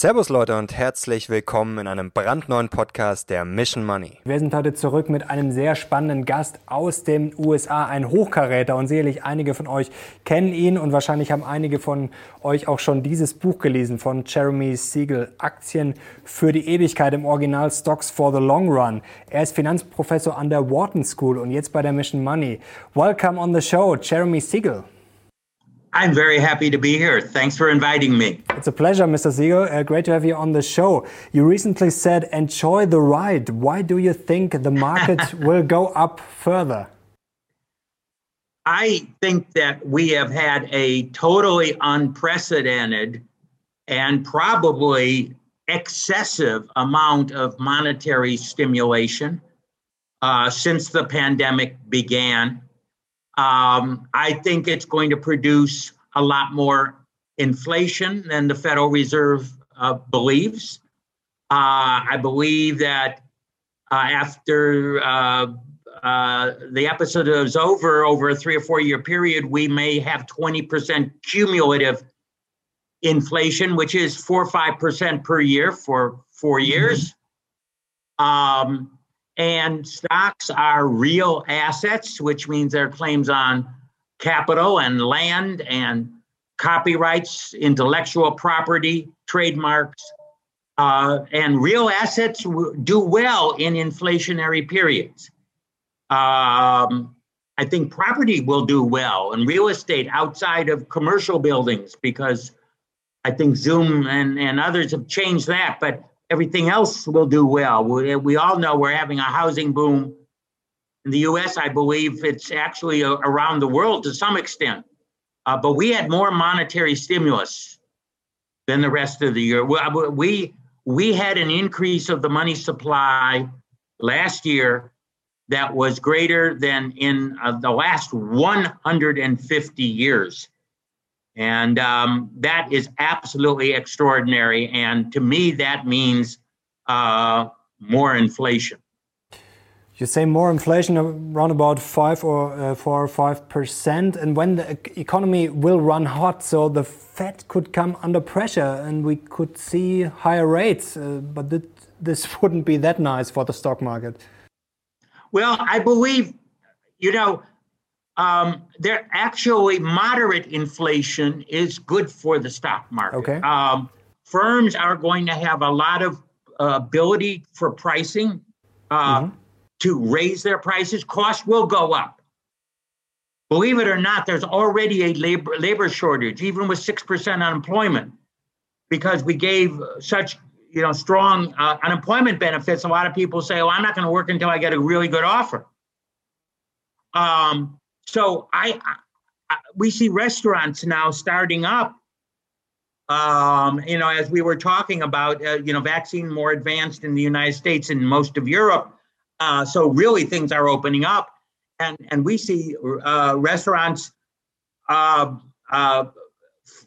Servus Leute und herzlich willkommen in einem brandneuen Podcast der Mission Money. Wir sind heute zurück mit einem sehr spannenden Gast aus den USA, ein Hochkaräter und sicherlich einige von euch kennen ihn und wahrscheinlich haben einige von euch auch schon dieses Buch gelesen von Jeremy Siegel, Aktien für die Ewigkeit im Original Stocks for the Long Run. Er ist Finanzprofessor an der Wharton School und jetzt bei der Mission Money. Welcome on the show, Jeremy Siegel. I'm very happy to be here. Thanks for inviting me. It's a pleasure, Mr. Siegel. Uh, great to have you on the show. You recently said, enjoy the ride. Why do you think the market will go up further? I think that we have had a totally unprecedented and probably excessive amount of monetary stimulation uh, since the pandemic began. Um, I think it's going to produce a lot more inflation than the Federal Reserve uh, believes. Uh, I believe that uh, after uh, uh, the episode is over, over a three or four year period, we may have 20% cumulative inflation, which is four or 5% per year for four mm-hmm. years. Mm-hmm. Um, and stocks are real assets, which means they're claims on capital and land and copyrights, intellectual property, trademarks. Uh, and real assets do well in inflationary periods. Um, I think property will do well and real estate outside of commercial buildings because I think Zoom and, and others have changed that. But everything else will do well. We, we all know we're having a housing boom in the US. I believe it's actually a, around the world to some extent. Uh, but we had more monetary stimulus than the rest of the year. We, we had an increase of the money supply last year that was greater than in uh, the last 150 years. And um, that is absolutely extraordinary. And to me, that means uh, more inflation. You say more inflation around about five or uh, four or five percent, and when the economy will run hot, so the Fed could come under pressure, and we could see higher rates. Uh, but th this wouldn't be that nice for the stock market. Well, I believe, you know, um, there actually moderate inflation is good for the stock market. Okay. Um, firms are going to have a lot of uh, ability for pricing uh, mm-hmm. to raise their prices. Costs will go up. Believe it or not, there's already a labor labor shortage, even with six percent unemployment, because we gave such you know strong uh, unemployment benefits. A lot of people say, "Oh, I'm not going to work until I get a really good offer." Um, so I, I we see restaurants now starting up. Um, you know, as we were talking about, uh, you know, vaccine more advanced in the United States and most of Europe. Uh, so really, things are opening up, and and we see uh, restaurants uh, uh,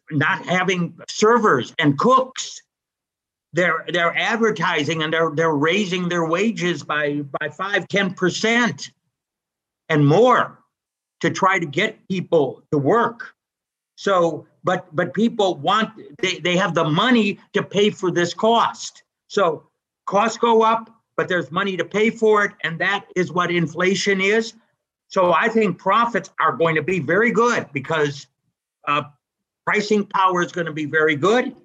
not having servers and cooks. They're they're advertising and they're they're raising their wages by by five ten percent and more to try to get people to work. So, but but people want they, they have the money to pay for this cost. So costs go up, but there's money to pay for it, and that is what inflation is. So I think profits are going to be very good because uh, pricing power is going to be very good.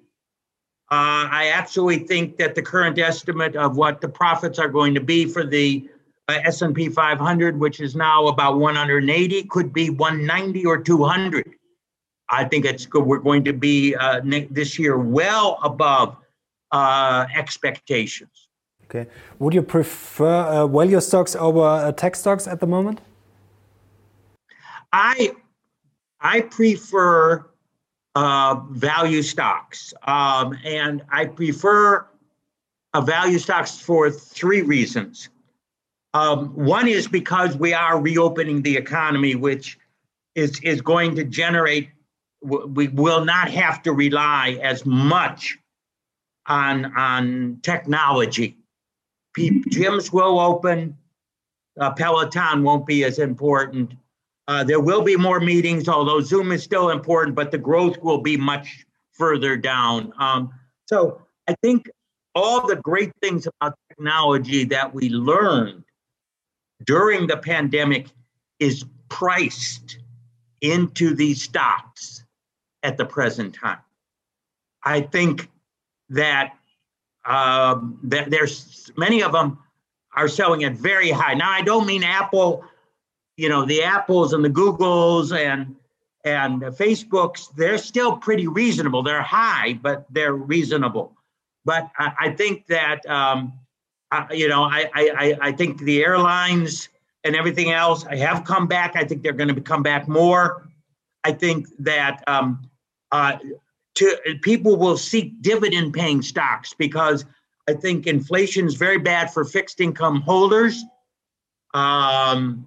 Uh, I actually think that the current estimate of what the profits are going to be for the uh, S&P 500, which is now about 180, could be 190 or 200. I think it's good. We're going to be uh, this year well above uh, expectations. Okay. Would you prefer uh, value stocks over uh, tech stocks at the moment? I I prefer uh, value stocks, um, and I prefer uh, value stocks for three reasons. Um, one is because we are reopening the economy, which is is going to generate. We will not have to rely as much on on technology. Gyms will open. Uh, Peloton won't be as important. Uh, there will be more meetings, although Zoom is still important, but the growth will be much further down. Um, so I think all the great things about technology that we learned during the pandemic is priced into these stocks at the present time. I think that um, that there's many of them are selling at very high. Now, I don't mean Apple, you know, the Apples and the Googles and and Facebooks. They're still pretty reasonable. They're high, but they're reasonable. But I, I think that um, I, you know, I, I I think the airlines and everything else I have come back. I think they're going to come back more. I think that um, uh, to people will seek dividend paying stocks because I think inflation is very bad for fixed income holders. Um,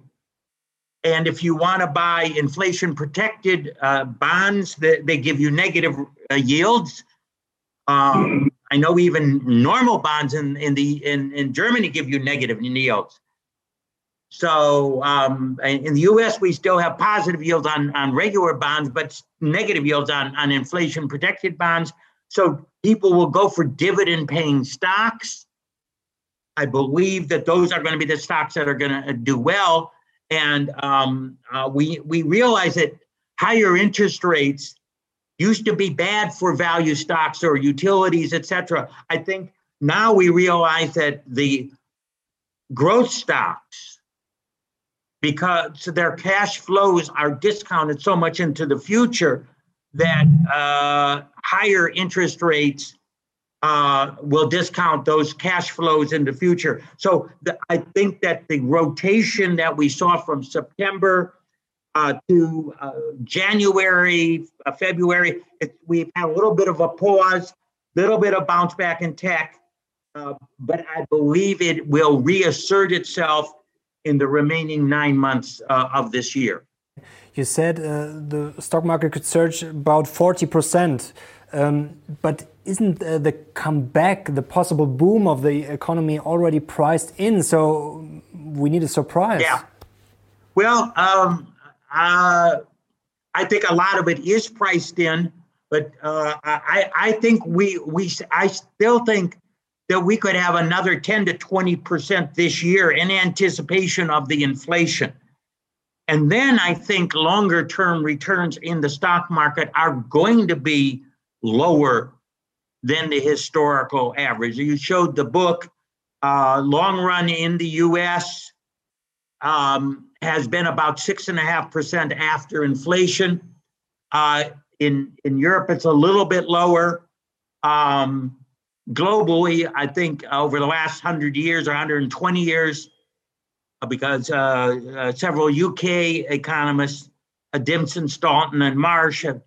and if you want to buy inflation protected uh, bonds, they, they give you negative uh, yields. Um, I know even normal bonds in, in the in, in Germany give you negative yields. So um, in the U.S., we still have positive yields on, on regular bonds, but negative yields on, on inflation protected bonds. So people will go for dividend paying stocks. I believe that those are going to be the stocks that are going to do well. And um, uh, we, we realize that higher interest rates used to be bad for value stocks or utilities, et cetera. I think now we realize that the growth stocks because their cash flows are discounted so much into the future that uh, higher interest rates uh, will discount those cash flows in the future. So the, I think that the rotation that we saw from September uh, to uh, January, uh, February, it, we've had a little bit of a pause, little bit of bounce back in tech, uh, but I believe it will reassert itself in the remaining nine months uh, of this year. You said uh, the stock market could surge about 40%. Um, but isn't uh, the comeback, the possible boom of the economy already priced in? So we need a surprise. Yeah. Well, um, uh, I think a lot of it is priced in, but uh, I, I think we, we, I still think that we could have another 10 to 20% this year in anticipation of the inflation. And then I think longer term returns in the stock market are going to be lower than the historical average. You showed the book, uh, long run in the US um, has been about 6.5% after inflation. Uh, in, in Europe, it's a little bit lower. Um, globally, I think over the last 100 years or 120 years, uh, because uh, uh, several UK economists, uh, Dimson, Staunton, and Marsh, have,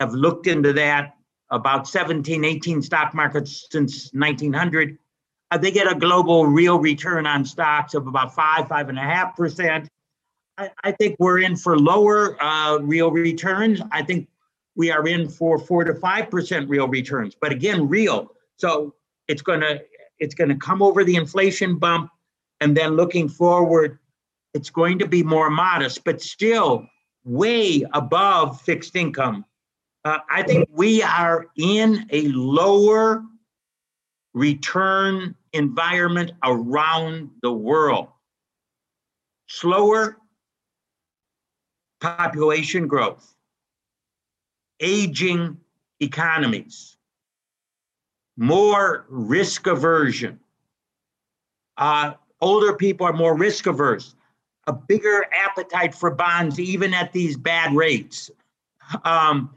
have looked into that about 17, 18 stock markets since 1900. Uh, they get a global real return on stocks of about five, five and a half percent. I, I think we're in for lower uh, real returns. I think we are in for four to five percent real returns, but again, real. So it's gonna it's gonna come over the inflation bump, and then looking forward, it's going to be more modest, but still way above fixed income. Uh, I think we are in a lower return environment around the world. Slower population growth, aging economies, more risk aversion. Uh, older people are more risk averse, a bigger appetite for bonds, even at these bad rates. Um,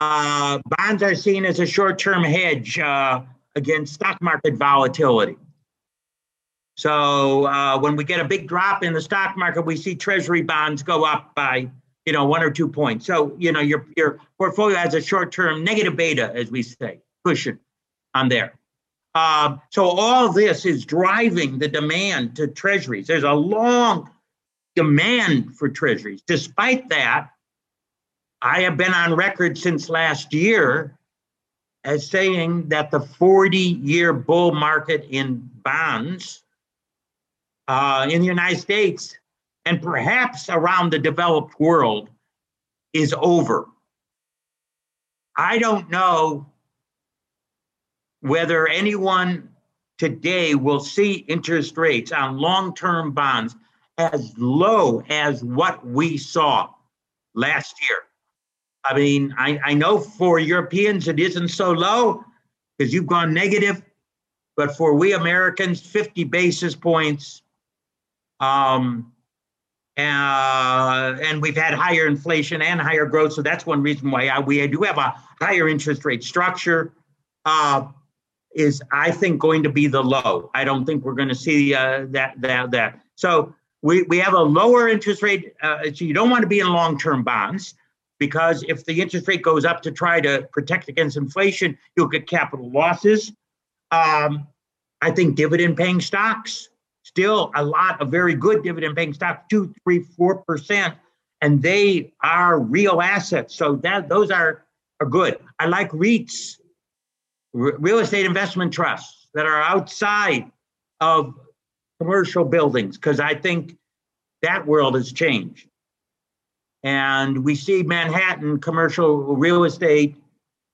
uh, bonds are seen as a short term hedge uh, against stock market volatility. So uh, when we get a big drop in the stock market, we see treasury bonds go up by you know one or two points. So you know your your portfolio has a short term negative beta, as we say, cushion on there. Uh, so all this is driving the demand to treasuries. There's a long demand for treasuries. Despite that, I have been on record since last year as saying that the 40 year bull market in bonds uh, in the United States and perhaps around the developed world is over. I don't know whether anyone today will see interest rates on long-term bonds as low as what we saw last year. I mean, I, I know for Europeans it isn't so low because you've gone negative, but for we Americans, 50 basis points. Um, uh, and we've had higher inflation and higher growth, so that's one reason why I, we do have a higher interest rate structure. Uh, is I think going to be the low. I don't think we're going to see uh, that that that. So we we have a lower interest rate. Uh, so you don't want to be in long term bonds because if the interest rate goes up to try to protect against inflation, you'll get capital losses. Um, I think dividend paying stocks still a lot of very good dividend paying stocks, two, three, four percent, and they are real assets. So that those are are good. I like REITs real estate investment trusts that are outside of commercial buildings because I think that world has changed. And we see Manhattan commercial real estate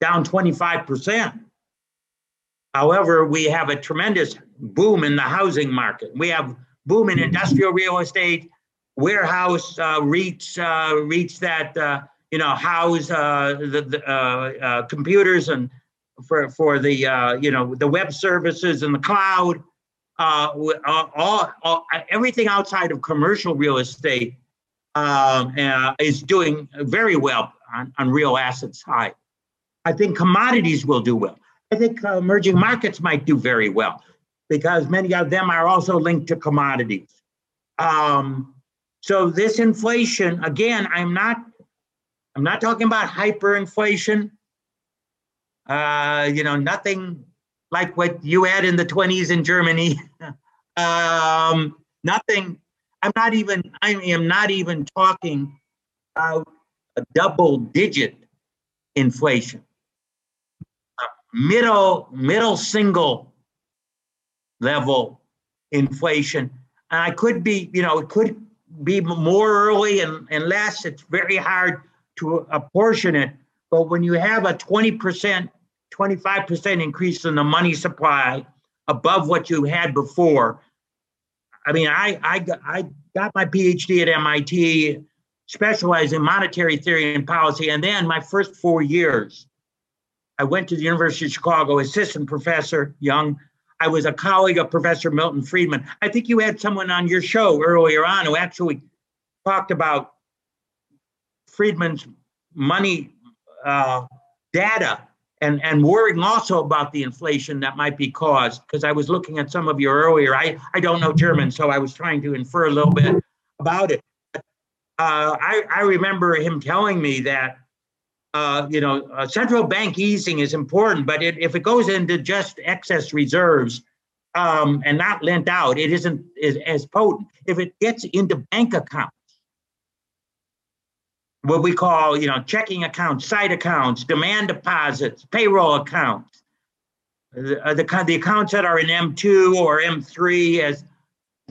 down 25%. However, we have a tremendous boom in the housing market. We have boom in industrial real estate, warehouse uh, REITs, uh, REITs that uh, you know house uh, the, the uh, uh, computers and for for the you know the web services and the cloud, all, all everything outside of commercial real estate uh, is doing very well on, on real assets high. I think commodities will do well. I think emerging markets might do very well because many of them are also linked to commodities. Um, so this inflation, again, I'm not, I'm not talking about hyperinflation. Uh, you know, nothing like what you had in the 20s in Germany. um, nothing. I'm not even. I am not even talking about a double-digit inflation. Uh, middle middle single level inflation. And I could be, you know, it could be more early and, and less. It's very hard to apportion it. But when you have a 20% 25% increase in the money supply above what you had before. I mean, I, I, I got my PhD at MIT, specialized in monetary theory and policy. And then my first four years, I went to the University of Chicago, assistant professor, young. I was a colleague of Professor Milton Friedman. I think you had someone on your show earlier on who actually talked about Friedman's money uh, data and and worrying also about the inflation that might be caused because I was looking at some of you earlier. I I don't know German, so I was trying to infer a little bit about it. Uh, I I remember him telling me that uh, you know uh, central bank easing is important, but it, if it goes into just excess reserves um, and not lent out, it isn't as, as potent. If it gets into bank accounts what we call, you know, checking accounts, sight accounts, demand deposits, payroll accounts. The, uh, the, the accounts that are in M2 or M3, as,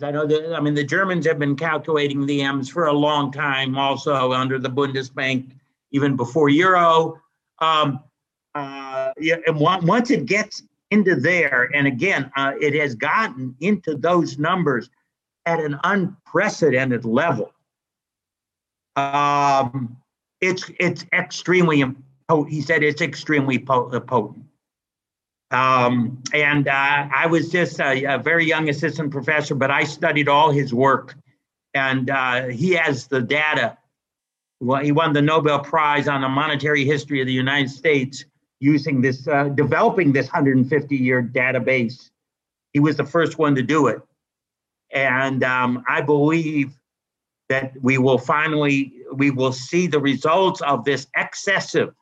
I know, the, I mean, the Germans have been calculating the M's for a long time, also under the Bundesbank, even before Euro. Um, uh, yeah, and once it gets into there, and again, uh, it has gotten into those numbers at an unprecedented level. Um, it's it's extremely. He said it's extremely uh, potent. Um, and uh, I was just a, a, very young assistant professor, but I studied all his work, and uh, he has the data. He won the Nobel Prize on the monetary history of the United States using this, uh, developing this 150 year database. He was the first one to do it. And um, I believe that we will finally we will see the results of this excessive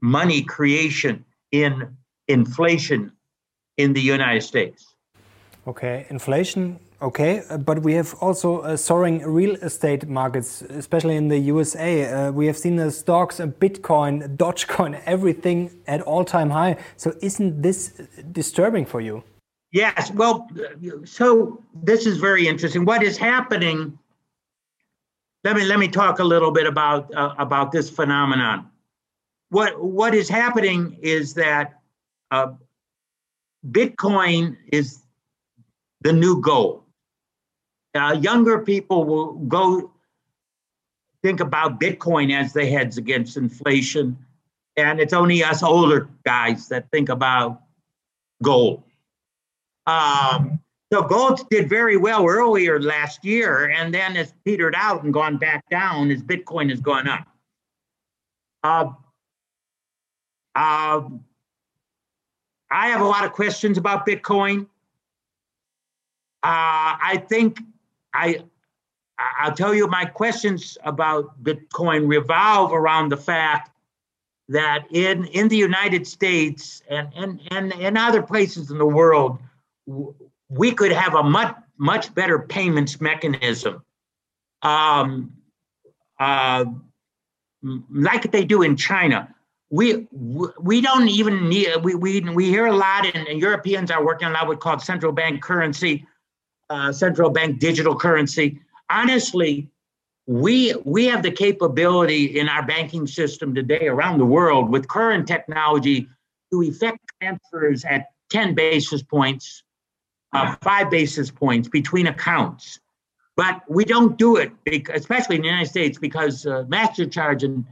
money creation in inflation in the United States. Okay, inflation. Okay, uh, but we have also uh, soaring real estate markets, especially in the USA. Uh, we have seen the stocks, Bitcoin, Dogecoin, everything at all-time high. So, isn't this disturbing for you? Yes. Well, so this is very interesting. What is happening let me let me talk a little bit about uh, about this phenomenon. What what is happening is that Bitcoin is the new gold. Uh, younger people will go think about Bitcoin as the heads against inflation, and it's only us older guys that think about gold. Um, so gold did very well earlier last year, and then it's petered out and gone back down as Bitcoin has gone up. Uh, uh, I have a lot of questions about Bitcoin. Uh, I think I I'll tell you my questions about Bitcoin revolve around the fact that in in the United States and and and, and other places in the world, we could have a much much better payments mechanism, um, uh, like they do in China. We we don't even need we we we hear a lot, and, Europeans are working on a lot what's called central bank currency, uh, central bank digital currency. Honestly, we we have the capability in our banking system today around the world with current technology to effect transfers at 10 basis points uh, five basis points between accounts. But we don't do it, because, especially in the United States, because uh, MasterCharge and,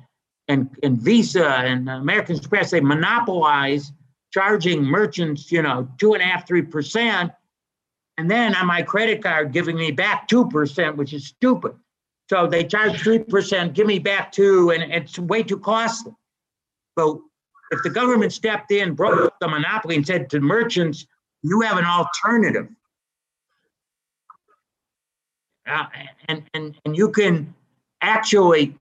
and, and Visa and American Express, they monopolize charging merchants, you know, two and a half, three percent. And then on my credit card, giving me back 2%, which is stupid. So they charge 3%, give me back two, and it's way too costly. So if the government stepped in, broke the monopoly, and said to merchants, you have an alternative. Uh, and, and, and you can actually,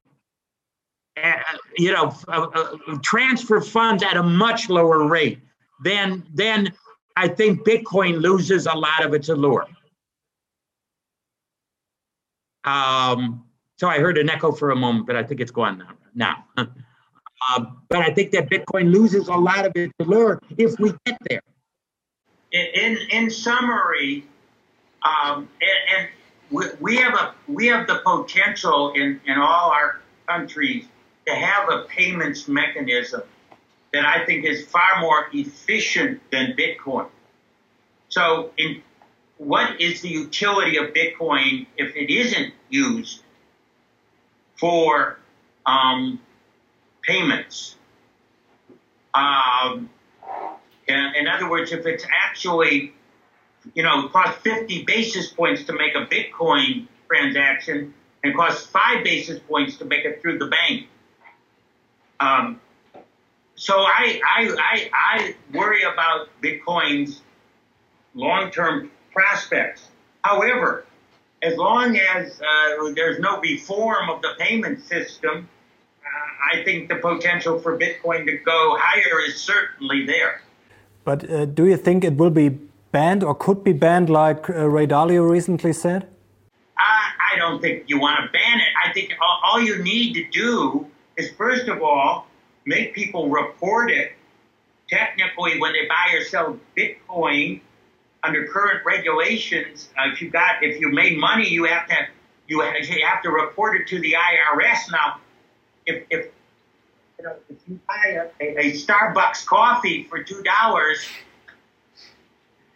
uh, you know, uh, uh, transfer funds at a much lower rate. than then I think Bitcoin loses a lot of its allure. Um, so I heard an echo for a moment, but I think it's gone now. now. uh, but I think that Bitcoin loses a lot of its allure if we get there in in summary, um, and, and we, have a we have the potential in in all our countries to have a payments mechanism that I think is far more efficient than Bitcoin. So, in what is the utility of Bitcoin if it isn't used for um, payments? Um, in, other words, if it's actually, you know, cost 50 basis points to make a Bitcoin transaction and costs five basis points to make it through the bank. Um, so I, I, I, I worry about Bitcoin's long-term prospects. However, as long as uh, there's no reform of the payment system, uh, I think the potential for Bitcoin to go higher is certainly there. But uh, do you think it will be banned or could be banned, like uh, Ray Dalio recently said? I, I don't think you want to ban it. I think all, all you need to do is, first of all, make people report it. Technically, when they buy or sell Bitcoin, under current regulations, uh, if you got if you made money, you have to you have, to report it to the IRS. Now, if, if you know, if you buy a, a, Starbucks coffee for two dollars,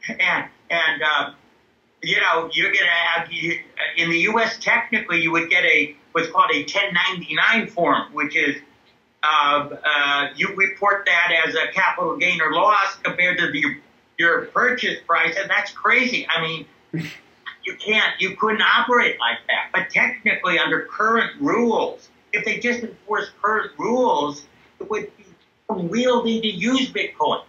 and and uh, you know you're gonna have in the U.S. technically you would get a what's called a 1099 form, which is you report that as a capital gain or loss compared to the, your purchase price, and that's crazy. I mean, you can't, you couldn't operate like that. But technically, under current rules, if they just enforce current rules, it would be unwieldy to use Bitcoin.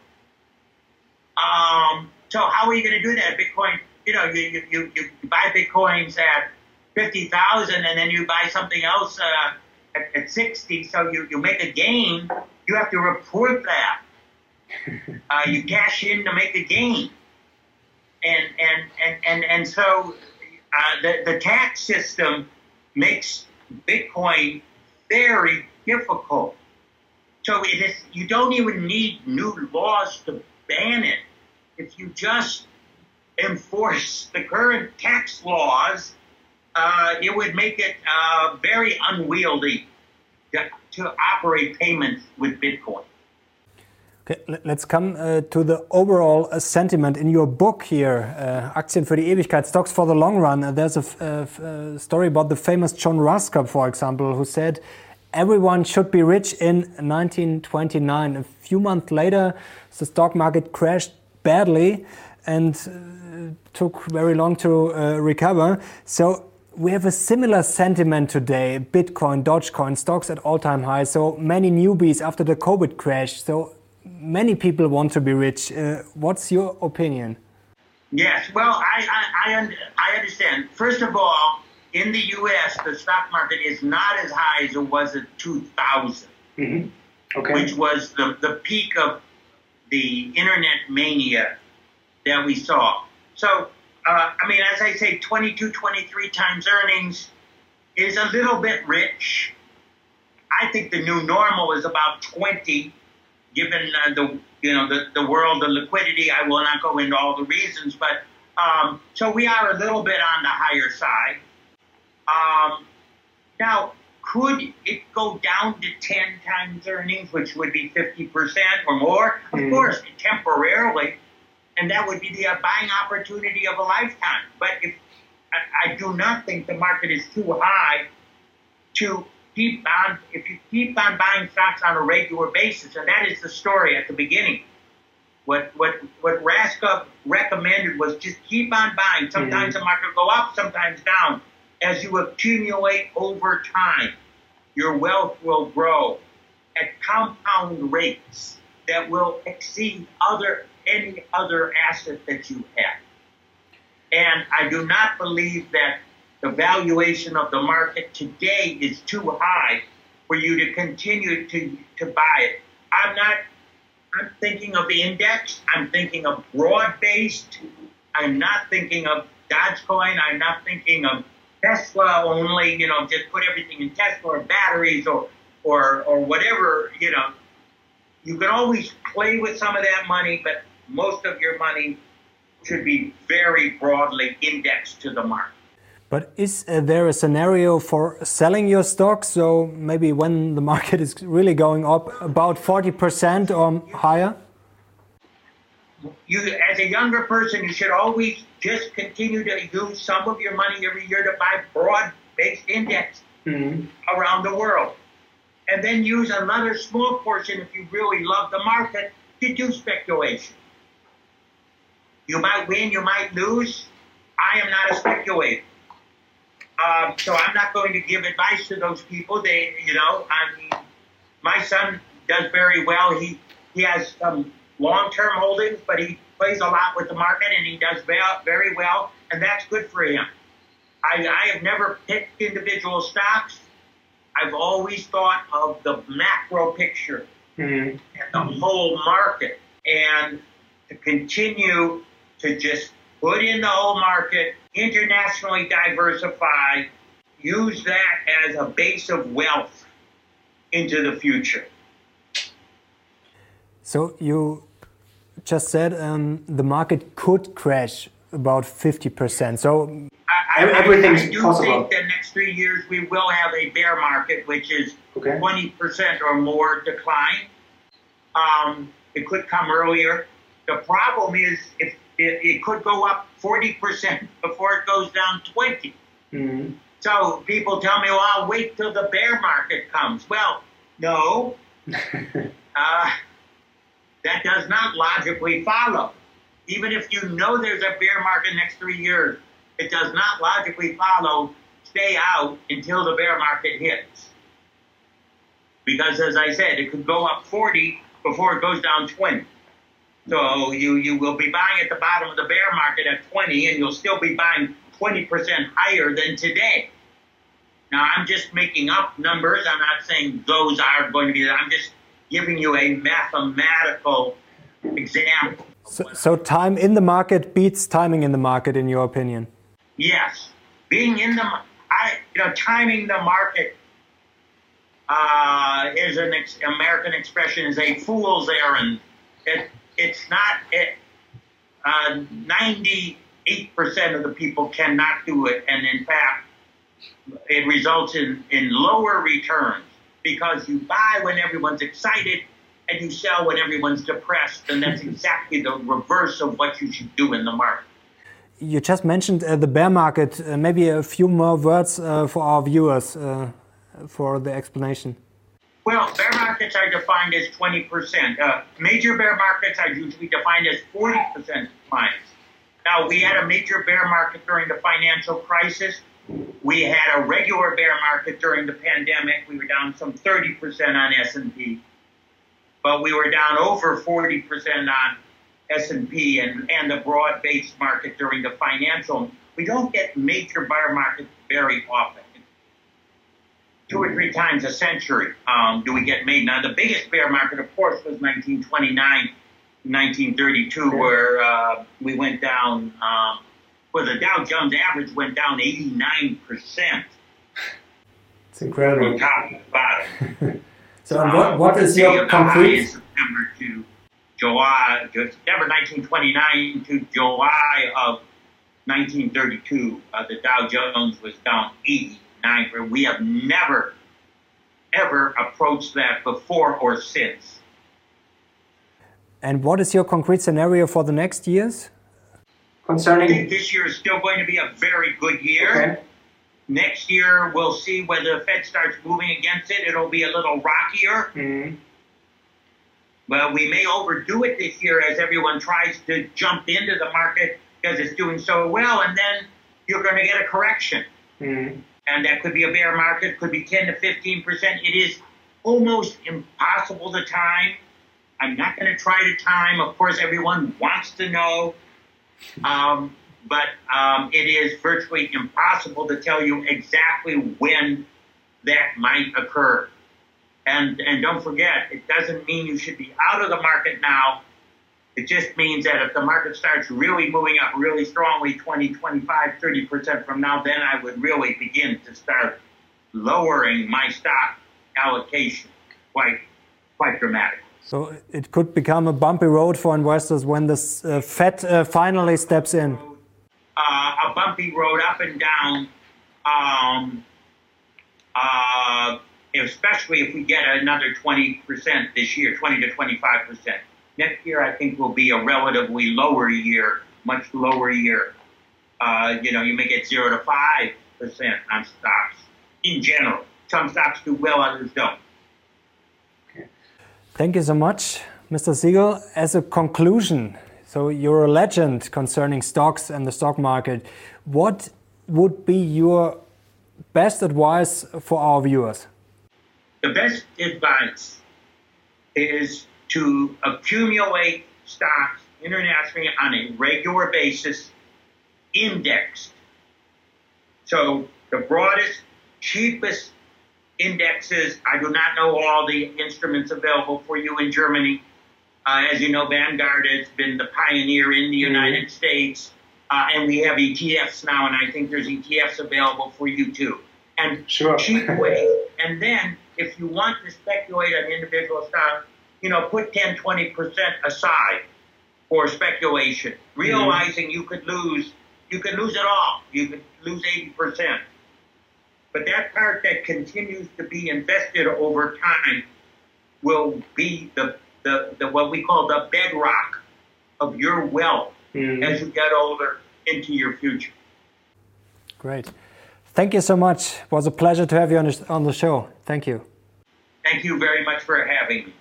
Um, so how are you going to do that? Bitcoin, you know, you, you, you buy Bitcoins at 50,000 and then you buy something else uh, at, at 60, so you, you make a gain, you have to report that. Uh, you cash in to make a gain. And, and, and, and, and so uh, the, the tax system makes Bitcoin very difficult. So it is, you don't even need new laws to ban it. If you just enforce the current tax laws, uh, it would make it uh, very unwieldy to, to operate payments with Bitcoin. Okay, let's come uh, to the overall uh, sentiment in your book here, uh, Aktien für die Ewigkeit, Stocks for the Long Run. Uh, there's a, uh, story about the famous John Raskob, for example, who said everyone should be rich in 1929. A few months later, the stock market crashed badly and uh, took very long to recover. So we have a similar sentiment today. Bitcoin, Dogecoin, stocks at all-time highs. So many newbies after the COVID crash. So many people want to be rich. Uh, what's your opinion? Yes, well, I, I, I, I, understand. First of all, in the U.S., the stock market is not as high as it was in 2000, mm-hmm. okay. which was the, the peak of the internet mania that we saw. So, uh, I mean, as I say, 22, 23 times earnings is a little bit rich. I think the new normal is about 20 given uh, the you know the, the world, the liquidity. I will not go into all the reasons, but um, so we are a little bit on the higher side. Um, now, could it go down to 10 times earnings, which would be 50% or more? Of mm. course, temporarily. And that would be the buying opportunity of a lifetime. But if I, I do not think the market is too high to keep on, if you keep on buying stocks on a regular basis, and that is the story at the beginning. What what what Raskob recommended was just keep on buying. Sometimes mm-hmm. the market will go up, sometimes down. As you accumulate over time, your wealth will grow at compound rates that will exceed other any other asset that you have. And I do not believe that the valuation of the market today is too high for you to continue to, to buy it. I'm not, I'm thinking of index. I'm thinking of broad based. I'm not thinking of Dogecoin. I'm not thinking of Tesla only, you know, just put everything in Tesla or batteries or, or, or whatever, you know. You can always play with some of that money, but most of your money should be very broadly indexed to the market. But is uh, there a scenario for selling your stock? So maybe when the market is really going up about 40% or higher? You, as a younger person, you should always just continue to use some of your money every year to buy broad-based index mm-hmm. around the world. And then use another small portion if you really love the market to do speculation. You might win, you might lose. I am not a speculator. Um, so I'm not going to give advice to those people. They, you know, I mean, my son does very well. He he has some long-term holdings, but he plays a lot with the market and he does very well, and that's good for him. I, I have never picked individual stocks. I've always thought of the macro picture mm-hmm. and the whole market, and to continue to just put in the whole market, internationally diversify, use that as a base of wealth into the future. So you just said um, the market could crash about 50%. So I, I, everything's I do possible. think that next three years we will have a bear market, which is okay. 20% or more decline. Um, it could come earlier. The problem is if it, it could go up 40% before it goes down 20. Mm-hmm. So people tell me, well, I'll wait till the bear market comes. Well, no. uh, that does not logically follow. Even if you know there's a bear market next three years, it does not logically follow stay out until the bear market hits. Because as I said, it could go up 40 before it goes down 20. So you, you will be buying at the bottom of the bear market at 20 and you'll still be buying 20% higher than today. Now I'm just making up numbers. I'm not saying those are going to be, I'm just giving you a mathematical example. So, so time in the market beats timing in the market in your opinion? Yes. Being in the, I, you know, timing the market uh, is an ex- American expression is a fool's errand. It, it's not it. Uh, 98% of the people cannot do it, and in fact, it results in, in lower returns because you buy when everyone's excited and you sell when everyone's depressed, and that's exactly the reverse of what you should do in the market. You just mentioned uh, the bear market. Uh, maybe a few more words uh, for our viewers uh, for the explanation. Well, bear markets are defined as 20%. Uh, major bear markets are usually defined as 40% declines. Now, we had a major bear market during the financial crisis. We had a regular bear market during the pandemic. We were down some 30% on S&P but we were down over 40% on S&P and, and the broad-based market during the financial. We don't get major bear markets very often. Two or three times a century um, do we get made. Now, the biggest bear market, of course, was 1929, 1932, where uh, we went down, um, where the Dow Jones average went down 89%. It's incredible. From top to bottom. So, uh, what, what is your concrete? September to July, September 1929 to July of 1932, uh, the Dow Jones was down 89. We have never, ever approached that before or since. And what is your concrete scenario for the next years? Concerning this year is still going to be a very good year. Okay. Next year, we'll see whether the Fed starts moving against it. It'll be a little rockier. Mm-hmm. Well, we may overdo it this year as everyone tries to jump into the market because it's doing so well, and then you're going to get a correction. Mm-hmm. And that could be a bear market, could be 10 to 15 percent. It is almost impossible to time. I'm not going to try to time. Of course, everyone wants to know. Um, but um, it is virtually impossible to tell you exactly when that might occur. And, and don't forget, it doesn't mean you should be out of the market now. It just means that if the market starts really moving up really strongly 20, 25, 30% from now, then I would really begin to start lowering my stock allocation quite, quite dramatically. So it could become a bumpy road for investors when the uh, Fed uh, finally steps in uh, a bumpy road up and down, um, uh, especially if we get another 20% this year, 20 to 25%. Next year, I think will be a relatively lower year, much lower year. Uh, you know, you may get 0 to 5% on stocks in general. Some stocks do well, others don't. Okay. Thank you so much, Mr. Siegel. As a conclusion, so you're a legend concerning stocks and the stock market. What would be your best advice for our viewers? The best advice is to accumulate stocks internationally on a regular basis, indexed. So the broadest, cheapest indexes, I do not know all the instruments available for you in Germany, uh, as you know, Vanguard has been the pioneer in the mm-hmm. United. States, uh, and we have ETFs now, and I think there's ETFs available for you too. And sure. cheap ways. And then, if you want to speculate on individual stocks, you know, put 10, 20% aside for speculation, realizing mm-hmm. you could lose, you could lose it all. You could lose 80%. But that part that continues to be invested over time will be the the, the what we call the bedrock of your wealth mm-hmm. as you get older into your future. Great. Thank you so much. It was a pleasure to have you on the show. Thank you. Thank you very much for having me.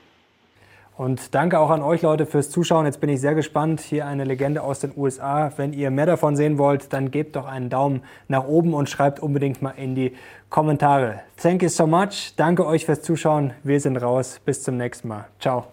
Und danke auch an euch Leute fürs Zuschauen. Jetzt bin ich sehr gespannt. Hier eine Legende aus den USA. Wenn ihr mehr davon sehen wollt, dann gebt doch einen Daumen nach oben und schreibt unbedingt mal in die Kommentare. Thank you so much. Danke euch fürs Zuschauen. Wir sind raus. Bis zum nächsten Mal. Ciao.